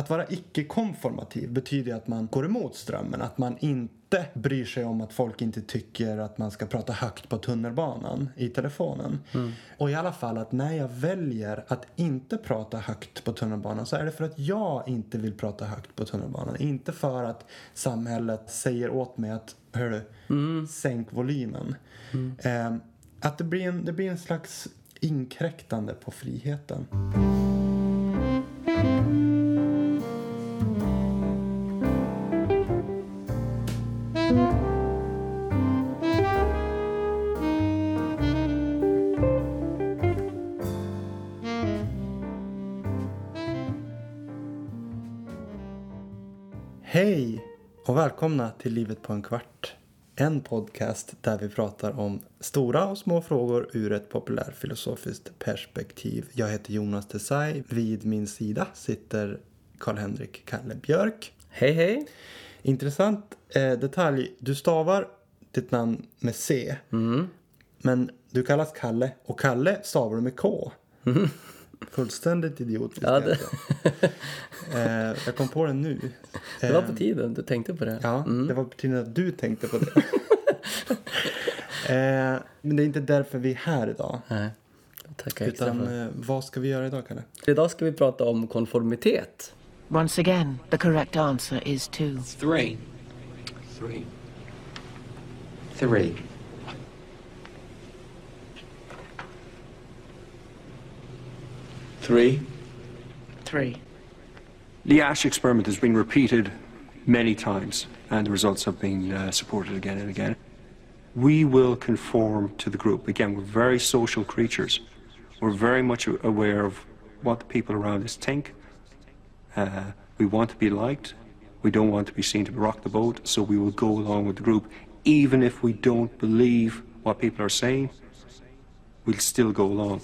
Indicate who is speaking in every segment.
Speaker 1: Att vara icke-konformativ betyder att man går emot strömmen. Att man inte bryr sig om att folk inte tycker att man ska prata högt på tunnelbanan i telefonen. Mm. Och i alla fall att när jag väljer att inte prata högt på tunnelbanan så är det för att jag inte vill prata högt på tunnelbanan. Inte för att samhället säger åt mig att hörru, mm. sänk volymen. Mm. Eh, att det blir, en, det blir en slags inkräktande på friheten. Hej och välkomna till Livet på en kvart. En podcast där vi pratar om stora och små frågor ur ett populärfilosofiskt perspektiv. Jag heter Jonas Desai. Vid min sida sitter Karl-Henrik Kalle Björk.
Speaker 2: Hej hej.
Speaker 1: Intressant eh, detalj. Du stavar ditt namn med C. Mm. Men du kallas Kalle och Kalle stavar du med K. Mm. Fullständigt idiotiskt. Ja, det... eh, jag kom på det nu.
Speaker 2: Det var på eh, tiden du tänkte på det.
Speaker 1: Ja, mm. det var på tiden att du tänkte på det. eh, men det är inte därför vi är här idag.
Speaker 2: Nej, tackar Utan
Speaker 1: eh, vad ska vi göra idag, Kalle?
Speaker 2: Idag ska vi prata om konformitet.
Speaker 3: Once again, the correct answer is two.
Speaker 4: Three. Three. Three.
Speaker 3: Three. Three.
Speaker 4: The Ash experiment has been repeated many times, and the results have been uh, supported again and again. We will conform to the group. Again, we're very social creatures. We're very much aware of what the people around us think. Uh, we want to be liked. We don't want to be seen to rock the boat, so we will go along with the group. Even if we don't believe what people are saying, we'll still go along.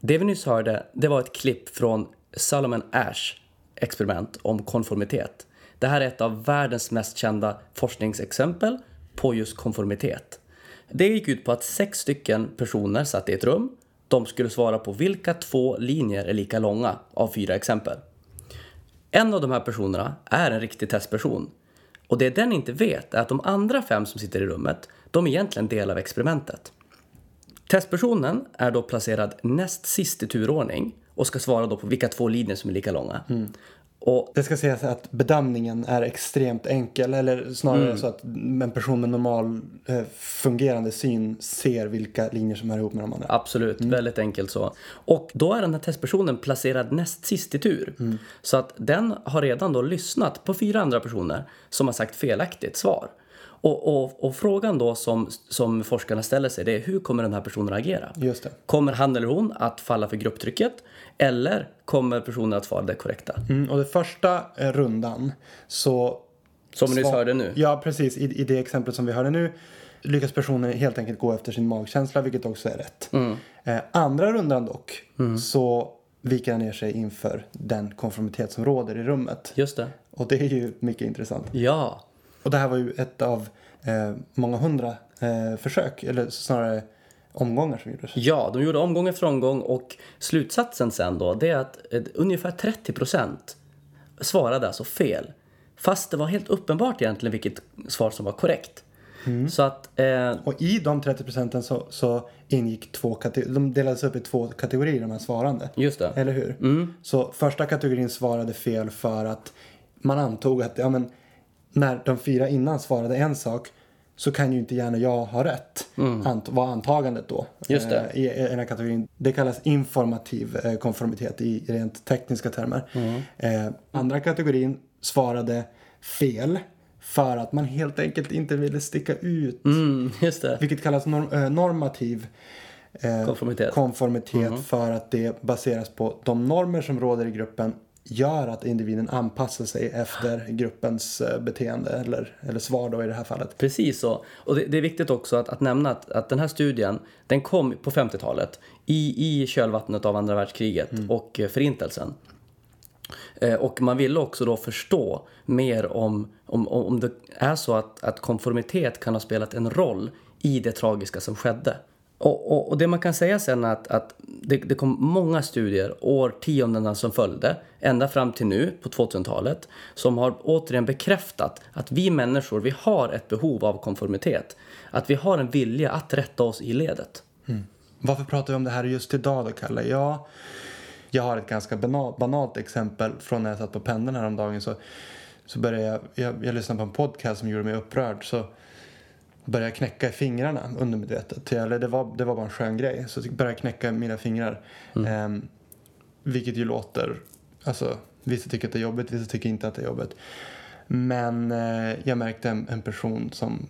Speaker 2: Det vi nyss hörde, det var ett klipp från Solomon Ash experiment om konformitet. Det här är ett av världens mest kända forskningsexempel på just konformitet. Det gick ut på att sex stycken personer satt i ett rum. De skulle svara på vilka två linjer är lika långa av fyra exempel. En av de här personerna är en riktig testperson. Och det den inte vet är att de andra fem som sitter i rummet, de är egentligen del av experimentet. Testpersonen är då placerad näst sist i turordning och ska svara då på vilka två linjer som är lika långa. Mm.
Speaker 1: Och, det ska sägas att bedömningen är extremt enkel eller snarare mm. så att en person med normal eh, fungerande syn ser vilka linjer som hör ihop med de andra.
Speaker 2: Absolut, mm. väldigt enkelt så. Och då är den här testpersonen placerad näst sist i tur. Mm. Så att den har redan då lyssnat på fyra andra personer som har sagt felaktigt svar. Och, och, och, frågan då som, som forskarna ställer sig det är hur kommer den här personen att agera?
Speaker 1: Just det.
Speaker 2: Kommer han eller hon att falla för grupptrycket eller kommer personen att svara det korrekta?
Speaker 1: Mm, och den första eh, rundan så...
Speaker 2: Som vi nyss hörde nu?
Speaker 1: Ja, precis. I, I det exemplet som vi hörde nu lyckas personen helt enkelt gå efter sin magkänsla, vilket också är rätt. Mm. Eh, andra rundan dock, mm. så viker han ner sig inför den konformitet som råder i rummet.
Speaker 2: Just det.
Speaker 1: Och det är ju mycket intressant.
Speaker 2: Ja.
Speaker 1: Och det här var ju ett av eh, många hundra eh, försök, eller snarare omgångar som gjordes.
Speaker 2: Ja, de gjorde omgång efter omgång och slutsatsen sen då det är att eh, ungefär 30 procent svarade alltså fel. Fast det var helt uppenbart egentligen vilket svar som var korrekt. Mm. Så att, eh,
Speaker 1: och i de 30 procenten så, så, ingick två kategorier, de delades upp i två kategorier de här svarande.
Speaker 2: Just det.
Speaker 1: Eller hur? Mm. Så första kategorin svarade fel för att man antog att ja, men, när de fyra innan svarade en sak så kan ju inte gärna jag ha rätt. Mm. Ant var antagandet då.
Speaker 2: Just det.
Speaker 1: Eh, I, I den här kategorin. Det kallas informativ eh, konformitet i rent tekniska termer. Mm. Eh, andra kategorin svarade fel för att man helt enkelt inte ville sticka ut.
Speaker 2: Mm, just det.
Speaker 1: Vilket kallas norm, eh, normativ
Speaker 2: eh, konformitet,
Speaker 1: konformitet mm. för att det baseras på de normer som råder i gruppen gör att individen anpassar sig efter gruppens eh, beteende eller, eller svar då i det här fallet.
Speaker 2: Precis så. Och det, det är viktigt också att, att nämna att, att den här studien den kom på 50-talet i, i kölvattnet av andra världskriget mm. och eh, förintelsen. Eh, och man ville också då förstå mer om, om, om det är så att, att konformitet kan ha spelat en roll i det tragiska som skedde och, och, och det man kan säga sen är att, att det, det kom många studier, årtiondena som följde, ända fram till nu på 2000-talet, som har återigen bekräftat att vi människor, vi har ett behov av konformitet. Att vi har en vilja att rätta oss i ledet. Mm.
Speaker 1: Varför pratar vi om det här just idag då, Kalle? Ja, jag har ett ganska banalt, banalt exempel från när jag satt på pendeln häromdagen. Så, så började jag, jag, jag lyssnade på en podcast som gjorde mig upprörd. Så började knäcka i fingrarna undermedvetet. Eller det var, det var bara en skön grej. Så började jag knäcka mina fingrar. Ehm, vilket ju låter, alltså vissa tycker att det är jobbigt, vissa tycker inte att det är jobbigt. Men eh, jag märkte en, en person som,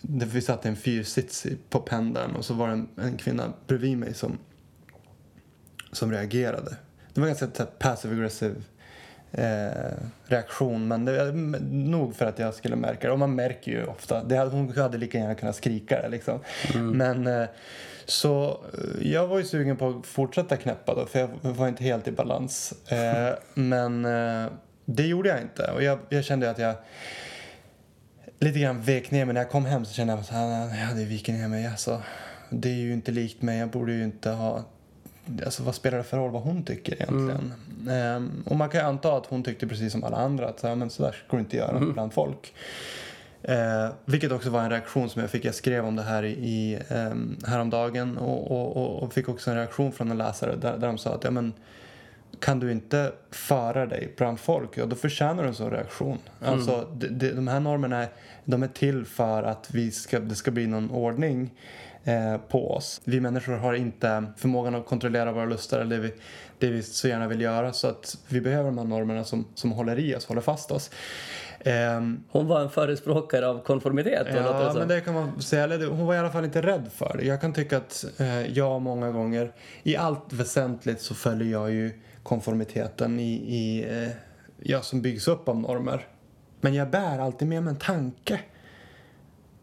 Speaker 1: vi satt i en fyrsits på pendeln och så var det en, en kvinna bredvid mig som, som reagerade. Det var ganska passive aggressive eh, reaktion men det nog för att jag skulle märka det. Och man märker ju ofta. Det hade, hon hade lika gärna kunnat skrika det liksom. Men eh, så eh, jag var ju sugen på att fortsätta knäppa då för jag var inte helt i balans. Eh, men eh, det gjorde jag inte och jag, jag kände att jag lite grann vek ner mig. När jag kom hem så kände jag att jag hade vikit ner mig. Alltså, det är ju inte likt mig. Jag borde ju inte ha... Alltså vad spelar det för roll vad hon tycker egentligen? Ehm, och man kan ju anta att hon tyckte precis som alla andra att så här, men så där du inte göra bland folk. Eh, vilket också var en reaktion som jag fick. Jag skrev om det här i, i ehm, häromdagen och, och, och, och fick också en reaktion från en läsare där, där de sa att ja, men, kan du inte föra dig bland folk, ja, då förtjänar du en sån reaktion. Alltså, de, de, de här normerna de är till för att vi ska, det ska bli någon ordning eh, på oss. Vi människor har inte förmågan att kontrollera våra lustar eller det vi, det vi så gärna vill göra så att vi behöver de här normerna som, som håller i oss, håller fast oss. Ehm,
Speaker 2: Hon var en förespråkare av konformitet.
Speaker 1: Ja, men det kan man säga. Hon var i alla fall inte rädd för det. Jag kan tycka att eh, jag många gånger, i allt väsentligt så följer jag ju konformiteten i, i eh, ja, som byggs upp av normer. Men jag bär alltid med mig en tanke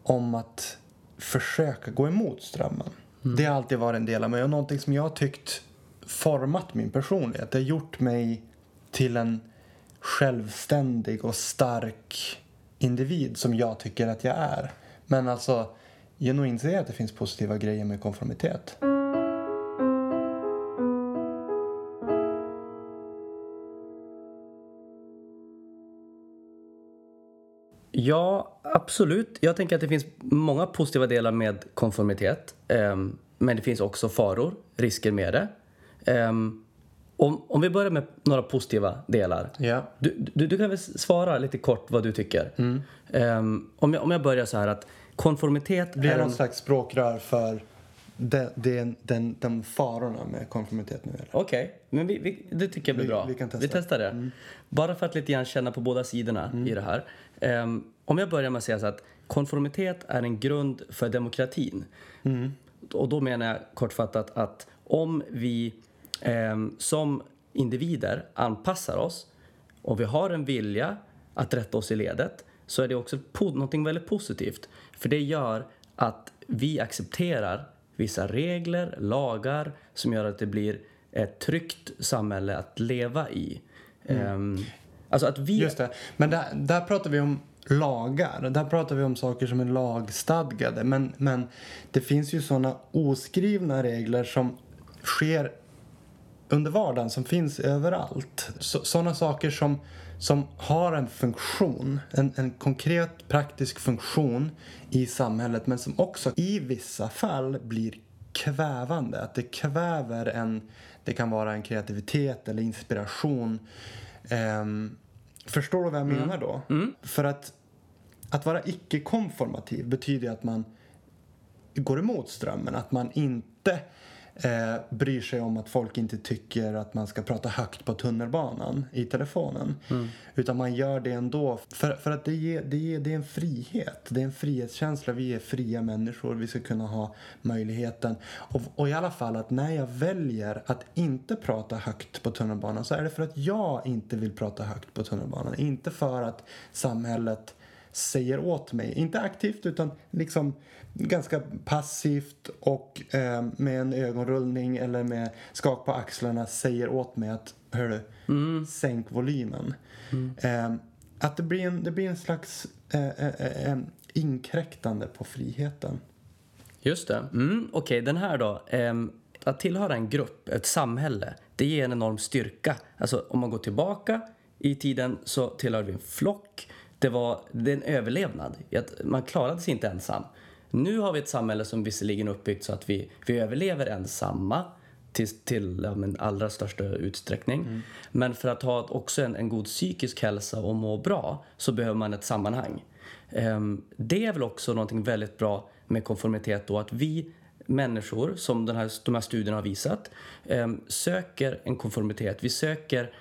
Speaker 1: om att försöka gå emot strömmen. Det har alltid varit en del av mig och någonting som jag har tyckt format min personlighet. Det har gjort mig till en självständig och stark individ som jag tycker att jag är. Men alltså, jag nog inser att det finns positiva grejer med konformitet.
Speaker 2: Ja, absolut. Jag tänker att det finns många positiva delar med konformitet. Ehm, men det finns också faror, risker med det. Ehm, om, om vi börjar med några positiva delar.
Speaker 1: Ja.
Speaker 2: Du, du, du kan väl svara lite kort vad du tycker. Ehm, om, jag, om jag börjar så här att konformitet
Speaker 1: Blir det
Speaker 2: en...
Speaker 1: någon slags språkrör för den, den, den, de farorna med konformitet nu?
Speaker 2: Okej, men vi, vi, det tycker jag blir
Speaker 1: Vi-
Speaker 2: bra.
Speaker 1: vi kan testa.
Speaker 2: Vi testar det. Bara för att lite grann känna på båda sidorna i det här. Ehm, om jag börjar med att säga så att konformitet är en grund för demokratin. Och då menar jag kortfattat att om vi ehm, som individer anpassar oss och vi har en vilja att rätta oss i ledet så är det också någonting väldigt positivt. För det gör att vi accepterar vissa regler, lagar som gör att det blir ett tryggt samhälle att leva i. Ehm, alltså att vi...
Speaker 1: Just det. Men där, där pratar vi om lagar. Där pratar vi om saker som är lagstadgade. Men, men det finns ju såna oskrivna regler som sker under vardagen, som finns överallt. Så, såna saker som, som har en funktion, en, en konkret praktisk funktion i samhället men som också i vissa fall blir kvävande. Att det kväver en, det kan vara en kreativitet eller inspiration. Ehm, förstår du vad jag menar då? För att, att vara icke-konformativ betyder att man går emot strömmen. Att man inte eh, bryr sig om att folk inte tycker att man ska prata högt på tunnelbanan i telefonen. Utan man gör det ändå. För, för att det, ger, det, ger, det är en frihet. Det är en frihetskänsla. Vi är fria människor. Vi ska kunna ha möjligheten. Och, och i alla fall att när jag väljer att inte prata högt på tunnelbanan så är det för att jag inte vill prata högt på tunnelbanan. Inte för att samhället säger åt mig. Inte aktivt utan liksom ganska passivt och eh, med en ögonrullning eller med skak på axlarna säger åt mig att hörru, sänk volymen. Eh, att det blir en, det blir en slags eh, eh, eh, inkräktande på friheten.
Speaker 2: Just det. Mm, Okej, den här då. Ehm, att tillhöra en grupp, ett samhälle, det ger en enorm styrka. Alltså om man går tillbaka i tiden så tillhörde vi en flock. Det var det är en överlevnad. Man klarade sig inte ensam. Nu har vi ett samhälle som visserligen är uppbyggt så att vi, vi överlever ensamma till, till ja, men allra största utsträckning. Men för att ha också en, en god psykisk hälsa och må bra så behöver man ett sammanhang. Ehm, det är väl också någonting väldigt bra med konformitet då att vi människor, som den här, de här studierna har visat, ehm, söker en konformitet. Vi söker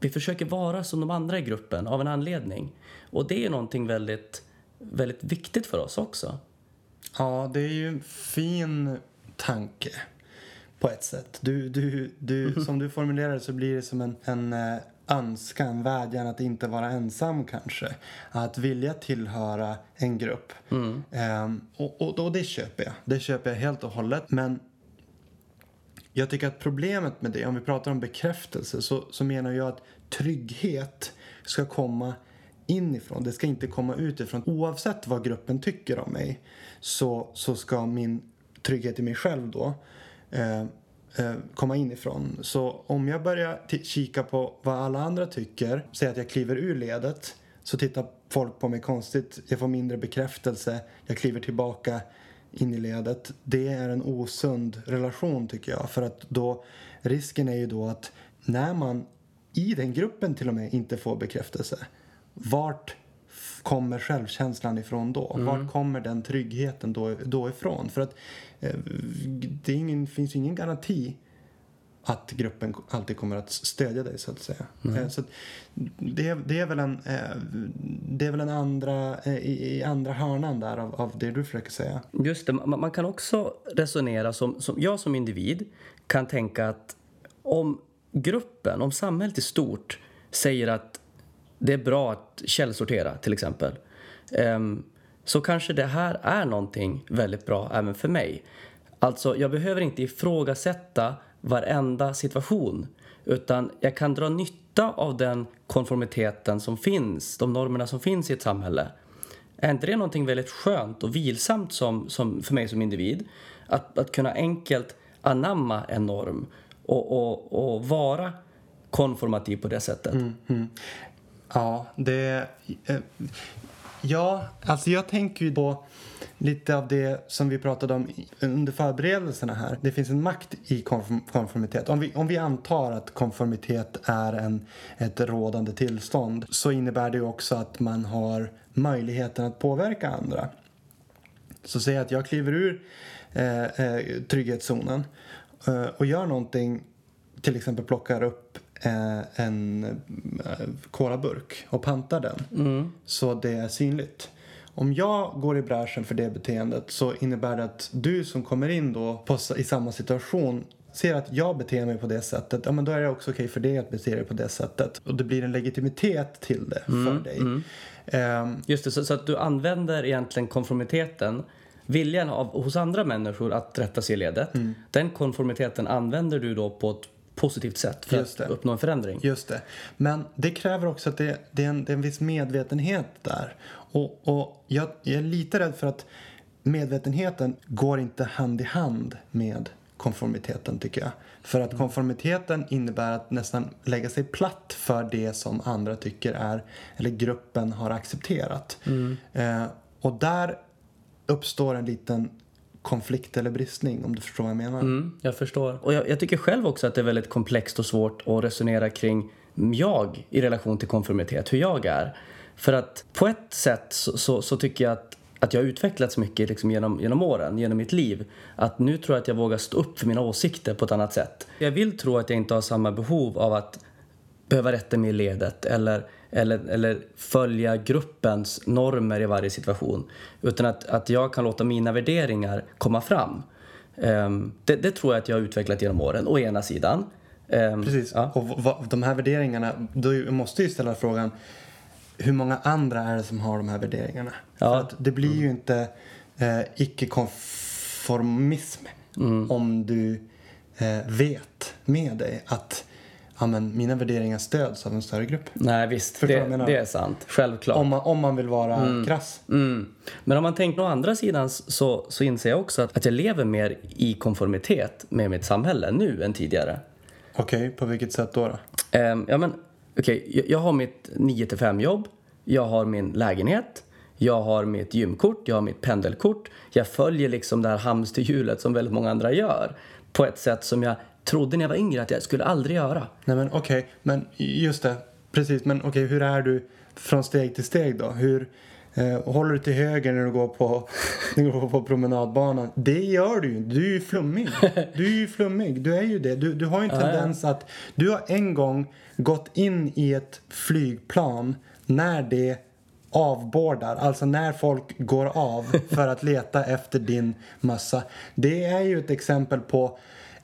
Speaker 2: vi försöker vara som de andra i gruppen av en anledning. Och det är någonting väldigt, väldigt viktigt för oss också.
Speaker 1: Ja, det är ju en fin tanke på ett sätt. Du, du, du, som du formulerar det så blir det som en, en eh, önskan, vädjan att inte vara ensam kanske. Att vilja tillhöra en grupp. Ehm, och, och, och det köper jag. Det köper jag helt och hållet. Men jag tycker att problemet med det, om vi pratar om bekräftelse, så, så menar jag att trygghet ska komma inifrån. Det ska inte komma utifrån. Oavsett vad gruppen tycker om mig så, så ska min trygghet i mig själv då eh, eh, komma inifrån. Så om jag börjar kika på vad alla andra tycker, säg att jag kliver ur ledet, så tittar folk på mig konstigt, jag får mindre bekräftelse, jag kliver tillbaka in i ledet. Det är en osund relation tycker jag. För att då, risken är ju då att när man i den gruppen till och med inte får bekräftelse, vart kommer självkänslan ifrån då? Vart kommer den tryggheten då, då ifrån? För att eh, det ingen, finns ju ingen garanti att gruppen alltid kommer att stödja dig så att säga. Eh, Så det, det, är väl en, eh, det är väl en andra, eh, i, i andra hörnan där av, av det du försöker säga.
Speaker 2: Just det, man, man kan också resonera som, som jag som individ kan tänka att om gruppen, om samhället i stort säger att det är bra att källsortera till exempel. ehm, så kanske det här är någonting väldigt bra även för mig. Alltså, jag behöver inte ifrågasätta varenda situation utan jag kan dra nytta av den konformiteten som finns, de normerna som finns i ett samhälle. Är inte det någonting väldigt skönt och vilsamt som, som, för mig som individ? Att, att kunna enkelt anamma en norm och, och, och vara konformativ på det sättet. Mm, mm.
Speaker 1: Ja, det... Eh, ja, alltså jag tänker ju på lite av det som vi pratade om under förberedelserna här. Det finns en makt i konform, konformitet. Om vi, om vi antar att konformitet är en, ett rådande tillstånd så innebär det ju också att man har möjligheten att påverka andra. Så säg att jag kliver ur eh, eh, trygghetszonen eh, och gör någonting, till exempel plockar upp eh, en eh, kolaburk och pantar den så det är synligt. Om jag går i bräschen för det beteendet så innebär det att du som kommer in då på, i samma situation ser att jag beter mig på det sättet, ja men då är det också okej för dig att bete dig på det sättet. Och det blir en legitimitet till det för dig. Ehm,
Speaker 2: Just det, så, så att du använder egentligen konformiteten, viljan av, hos andra människor att rätta sig i ledet.
Speaker 1: Mm.
Speaker 2: Den konformiteten använder du då på ett positivt sätt för
Speaker 1: Just
Speaker 2: att
Speaker 1: det.
Speaker 2: uppnå en förändring.
Speaker 1: Just det. Men det kräver också att det, det, är, en, det är en viss medvetenhet där. Och, och jag, jag är lite rädd för att medvetenheten går inte hand i hand med konformiteten tycker jag. För att konformiteten innebär att nästan lägga sig platt för det som andra tycker är, eller gruppen har accepterat. Eh, och där uppstår en liten konflikt eller bristning om du förstår vad jag menar.
Speaker 2: Mm, jag förstår. Och jag, jag tycker själv också att det är väldigt komplext och svårt att resonera kring jag i relation till konformitet, hur jag är. För att på ett sätt så, så, så tycker jag att, att jag har utvecklats mycket liksom genom, genom åren, genom mitt liv. Att nu tror jag att jag vågar stå upp för mina åsikter på ett annat sätt. Jag vill tro att jag inte har samma behov av att behöva rätta mig i ledet eller, eller, eller följa gruppens normer i varje situation. Utan att, att jag kan låta mina värderingar komma fram. Ehm, det, det tror jag att jag har utvecklat genom åren, å ena sidan. Ehm,
Speaker 1: Precis.
Speaker 2: Ja.
Speaker 1: Och vad, de här värderingarna, då måste ju ställa frågan hur många andra är det som har de här värderingarna?
Speaker 2: Ja.
Speaker 1: För att det blir ju inte eh, icke-konformism
Speaker 2: Mm.
Speaker 1: om du eh, vet med dig att ja, men mina värderingar stöds av en större grupp.
Speaker 2: Nej visst, det, det är sant. Självklart.
Speaker 1: Om man, om man vill vara krass.
Speaker 2: Mm. Men om man tänker å andra sidan så, så inser jag också att, att jag lever mer i konformitet med mitt samhälle nu än tidigare.
Speaker 1: Okej, på vilket sätt då? då?
Speaker 2: Ehm, ja, men, okej, jag, jag har mitt 9 till 5 jobb, jag har min lägenhet, jag har mitt gymkort, jag har mitt pendelkort. Jag följer liksom det här hamsterhjulet som väldigt många andra gör på ett sätt som jag trodde när jag var yngre att jag skulle aldrig göra.
Speaker 1: Nej men okej, men just det. Precis, men okej, hur är du från steg till steg då? Hur eh, håller du till höger när du går på, när du går på promenadbanan? Det gör du ju Du är ju flummig. Du är ju flummig. Du är ju det. Du, du har ju en tendens att... Du har en gång gått in i ett flygplan när det avbordar, alltså när folk går av för att leta efter din mössa. Det är ju ett exempel på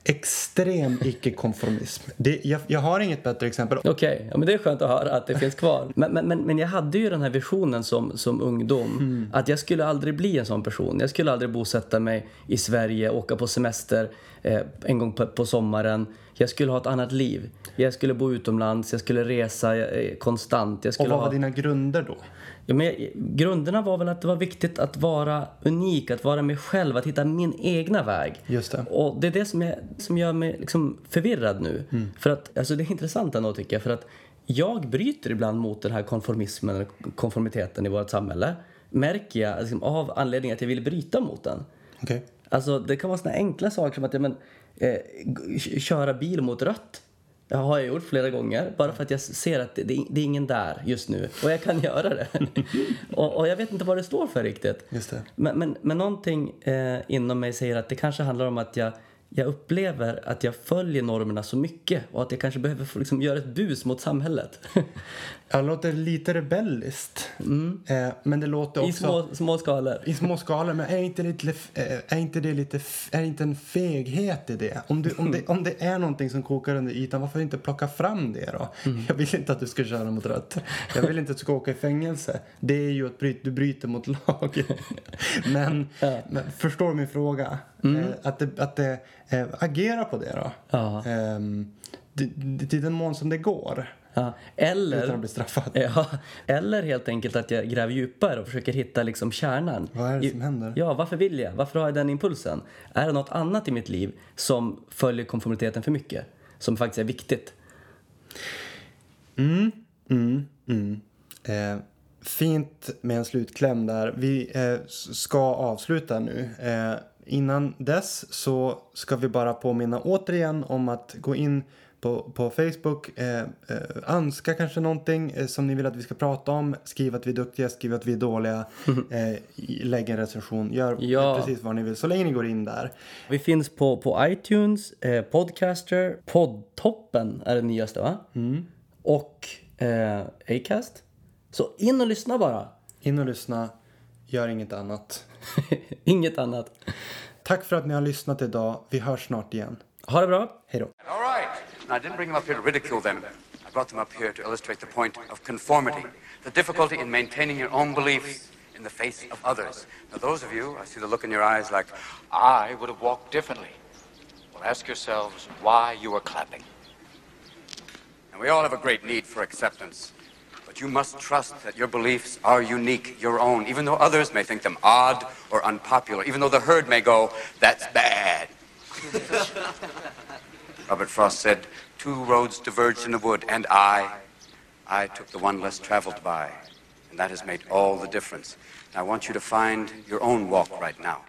Speaker 1: extrem icke-konformism. Jag, jag har inget bättre exempel.
Speaker 2: Okej, ja, men det är skönt att höra att det finns kvar. Men, men, men, jag hade ju den här visionen som, som ungdom. Att jag skulle aldrig bli en sån person. Jag skulle aldrig bosätta mig i Sverige, åka på semester eh, en gång på, på sommaren. Jag skulle ha ett annat liv. Jag skulle bo utomlands, jag skulle resa eh, konstant. Jag
Speaker 1: Och
Speaker 2: skulle
Speaker 1: vad
Speaker 2: ha...
Speaker 1: var dina grunder då?
Speaker 2: Ja, men jag- grunderna var väl att det var viktigt att vara unik, att vara mig själv, att hitta min egna väg.
Speaker 1: Just det.
Speaker 2: Och det är det som, jag, som gör mig liksom förvirrad nu.
Speaker 1: Mm.
Speaker 2: För att, alltså det är intressant ändå tycker jag, för att jag bryter ibland mot den här konformismen, konformiteten i vårt samhälle. Märker jag liksom, av anledning att jag vill bryta mot den.
Speaker 1: Okej.
Speaker 2: Alltså det kan vara såna enkla saker som att ja, men, eh, köra bil mot rött. Det har jag gjort flera gånger bara för att jag ser att det, det, det är ingen där just nu och jag kan göra det. och, och jag vet inte vad det står för riktigt.
Speaker 1: Just det.
Speaker 2: Men, men, men någonting eh, inom mig säger att det kanske handlar om att jag, jag upplever att jag följer normerna så mycket och att jag kanske behöver liksom, göra ett bus mot samhället.
Speaker 1: Jag låter lite rebelliskt. Eh, men det låter
Speaker 2: I
Speaker 1: också...
Speaker 2: små, små skalor.
Speaker 1: I små skalor, men är inte, lite, eh, är inte det lite, f- är inte en feghet i det? Om, du, om, det? om det är någonting som kokar under ytan, varför inte plocka fram det då? Jag vill inte att du ska köra mot rött. Jag vill inte att du ska åka i fängelse. Det är ju att bryta, du bryter mot lag. men, men förstår min fråga? Eh, att det, att det eh, agera på det då.
Speaker 2: Ja.
Speaker 1: Det- det- till den mån som det går.
Speaker 2: Ja.
Speaker 1: Utan
Speaker 2: Eller
Speaker 1: att bli straffad.
Speaker 2: Ja, eller helt enkelt att jag gräver djupare och försöker hitta liksom kärnan.
Speaker 1: Vad är det
Speaker 2: I-
Speaker 1: som händer?
Speaker 2: Ja, varför vill jag? Varför har jag den impulsen? Är det något annat i mitt liv som följer konformiteten för mycket? Som faktiskt är viktigt?
Speaker 1: Eh, fint med en slutkläm där. Vi eh, ska avsluta nu. Eh, innan dess så ska vi bara påminna återigen om att gå in på, på Facebook, eh, eh, önska kanske någonting eh, som ni vill att vi ska prata om, skriv att vi är duktiga, skriv att vi är dåliga, eh, lägg en recension, gör
Speaker 2: Ja.
Speaker 1: precis vad ni vill så länge ni går in där.
Speaker 2: Vi finns på, på iTunes, eh, Podcaster, Poddtoppen är det nyaste va? Och eh, Acast. Så in och lyssna bara.
Speaker 1: In och lyssna, gör inget annat.
Speaker 2: Inget annat.
Speaker 1: Tack för att ni har lyssnat idag. Vi hörs snart igen.
Speaker 2: Ha det bra.
Speaker 1: Hej då.
Speaker 5: All right. And I didn't bring them up here to ridicule them. I brought them up here to illustrate the point of conformity, the difficulty in maintaining your own beliefs in the face of others. Now, those of you, I see the look in your eyes like,
Speaker 6: I would have walked differently. Well, ask yourselves why you are clapping.
Speaker 5: and we all have a great need for acceptance. You must trust that your beliefs are unique, your own, even though others may think them odd or unpopular, even though the herd may go, that's bad. Robert Frost said, two roads diverged in a wood, and I, I took the one less traveled by. And that has made all the difference. And I want you to find your own walk right now.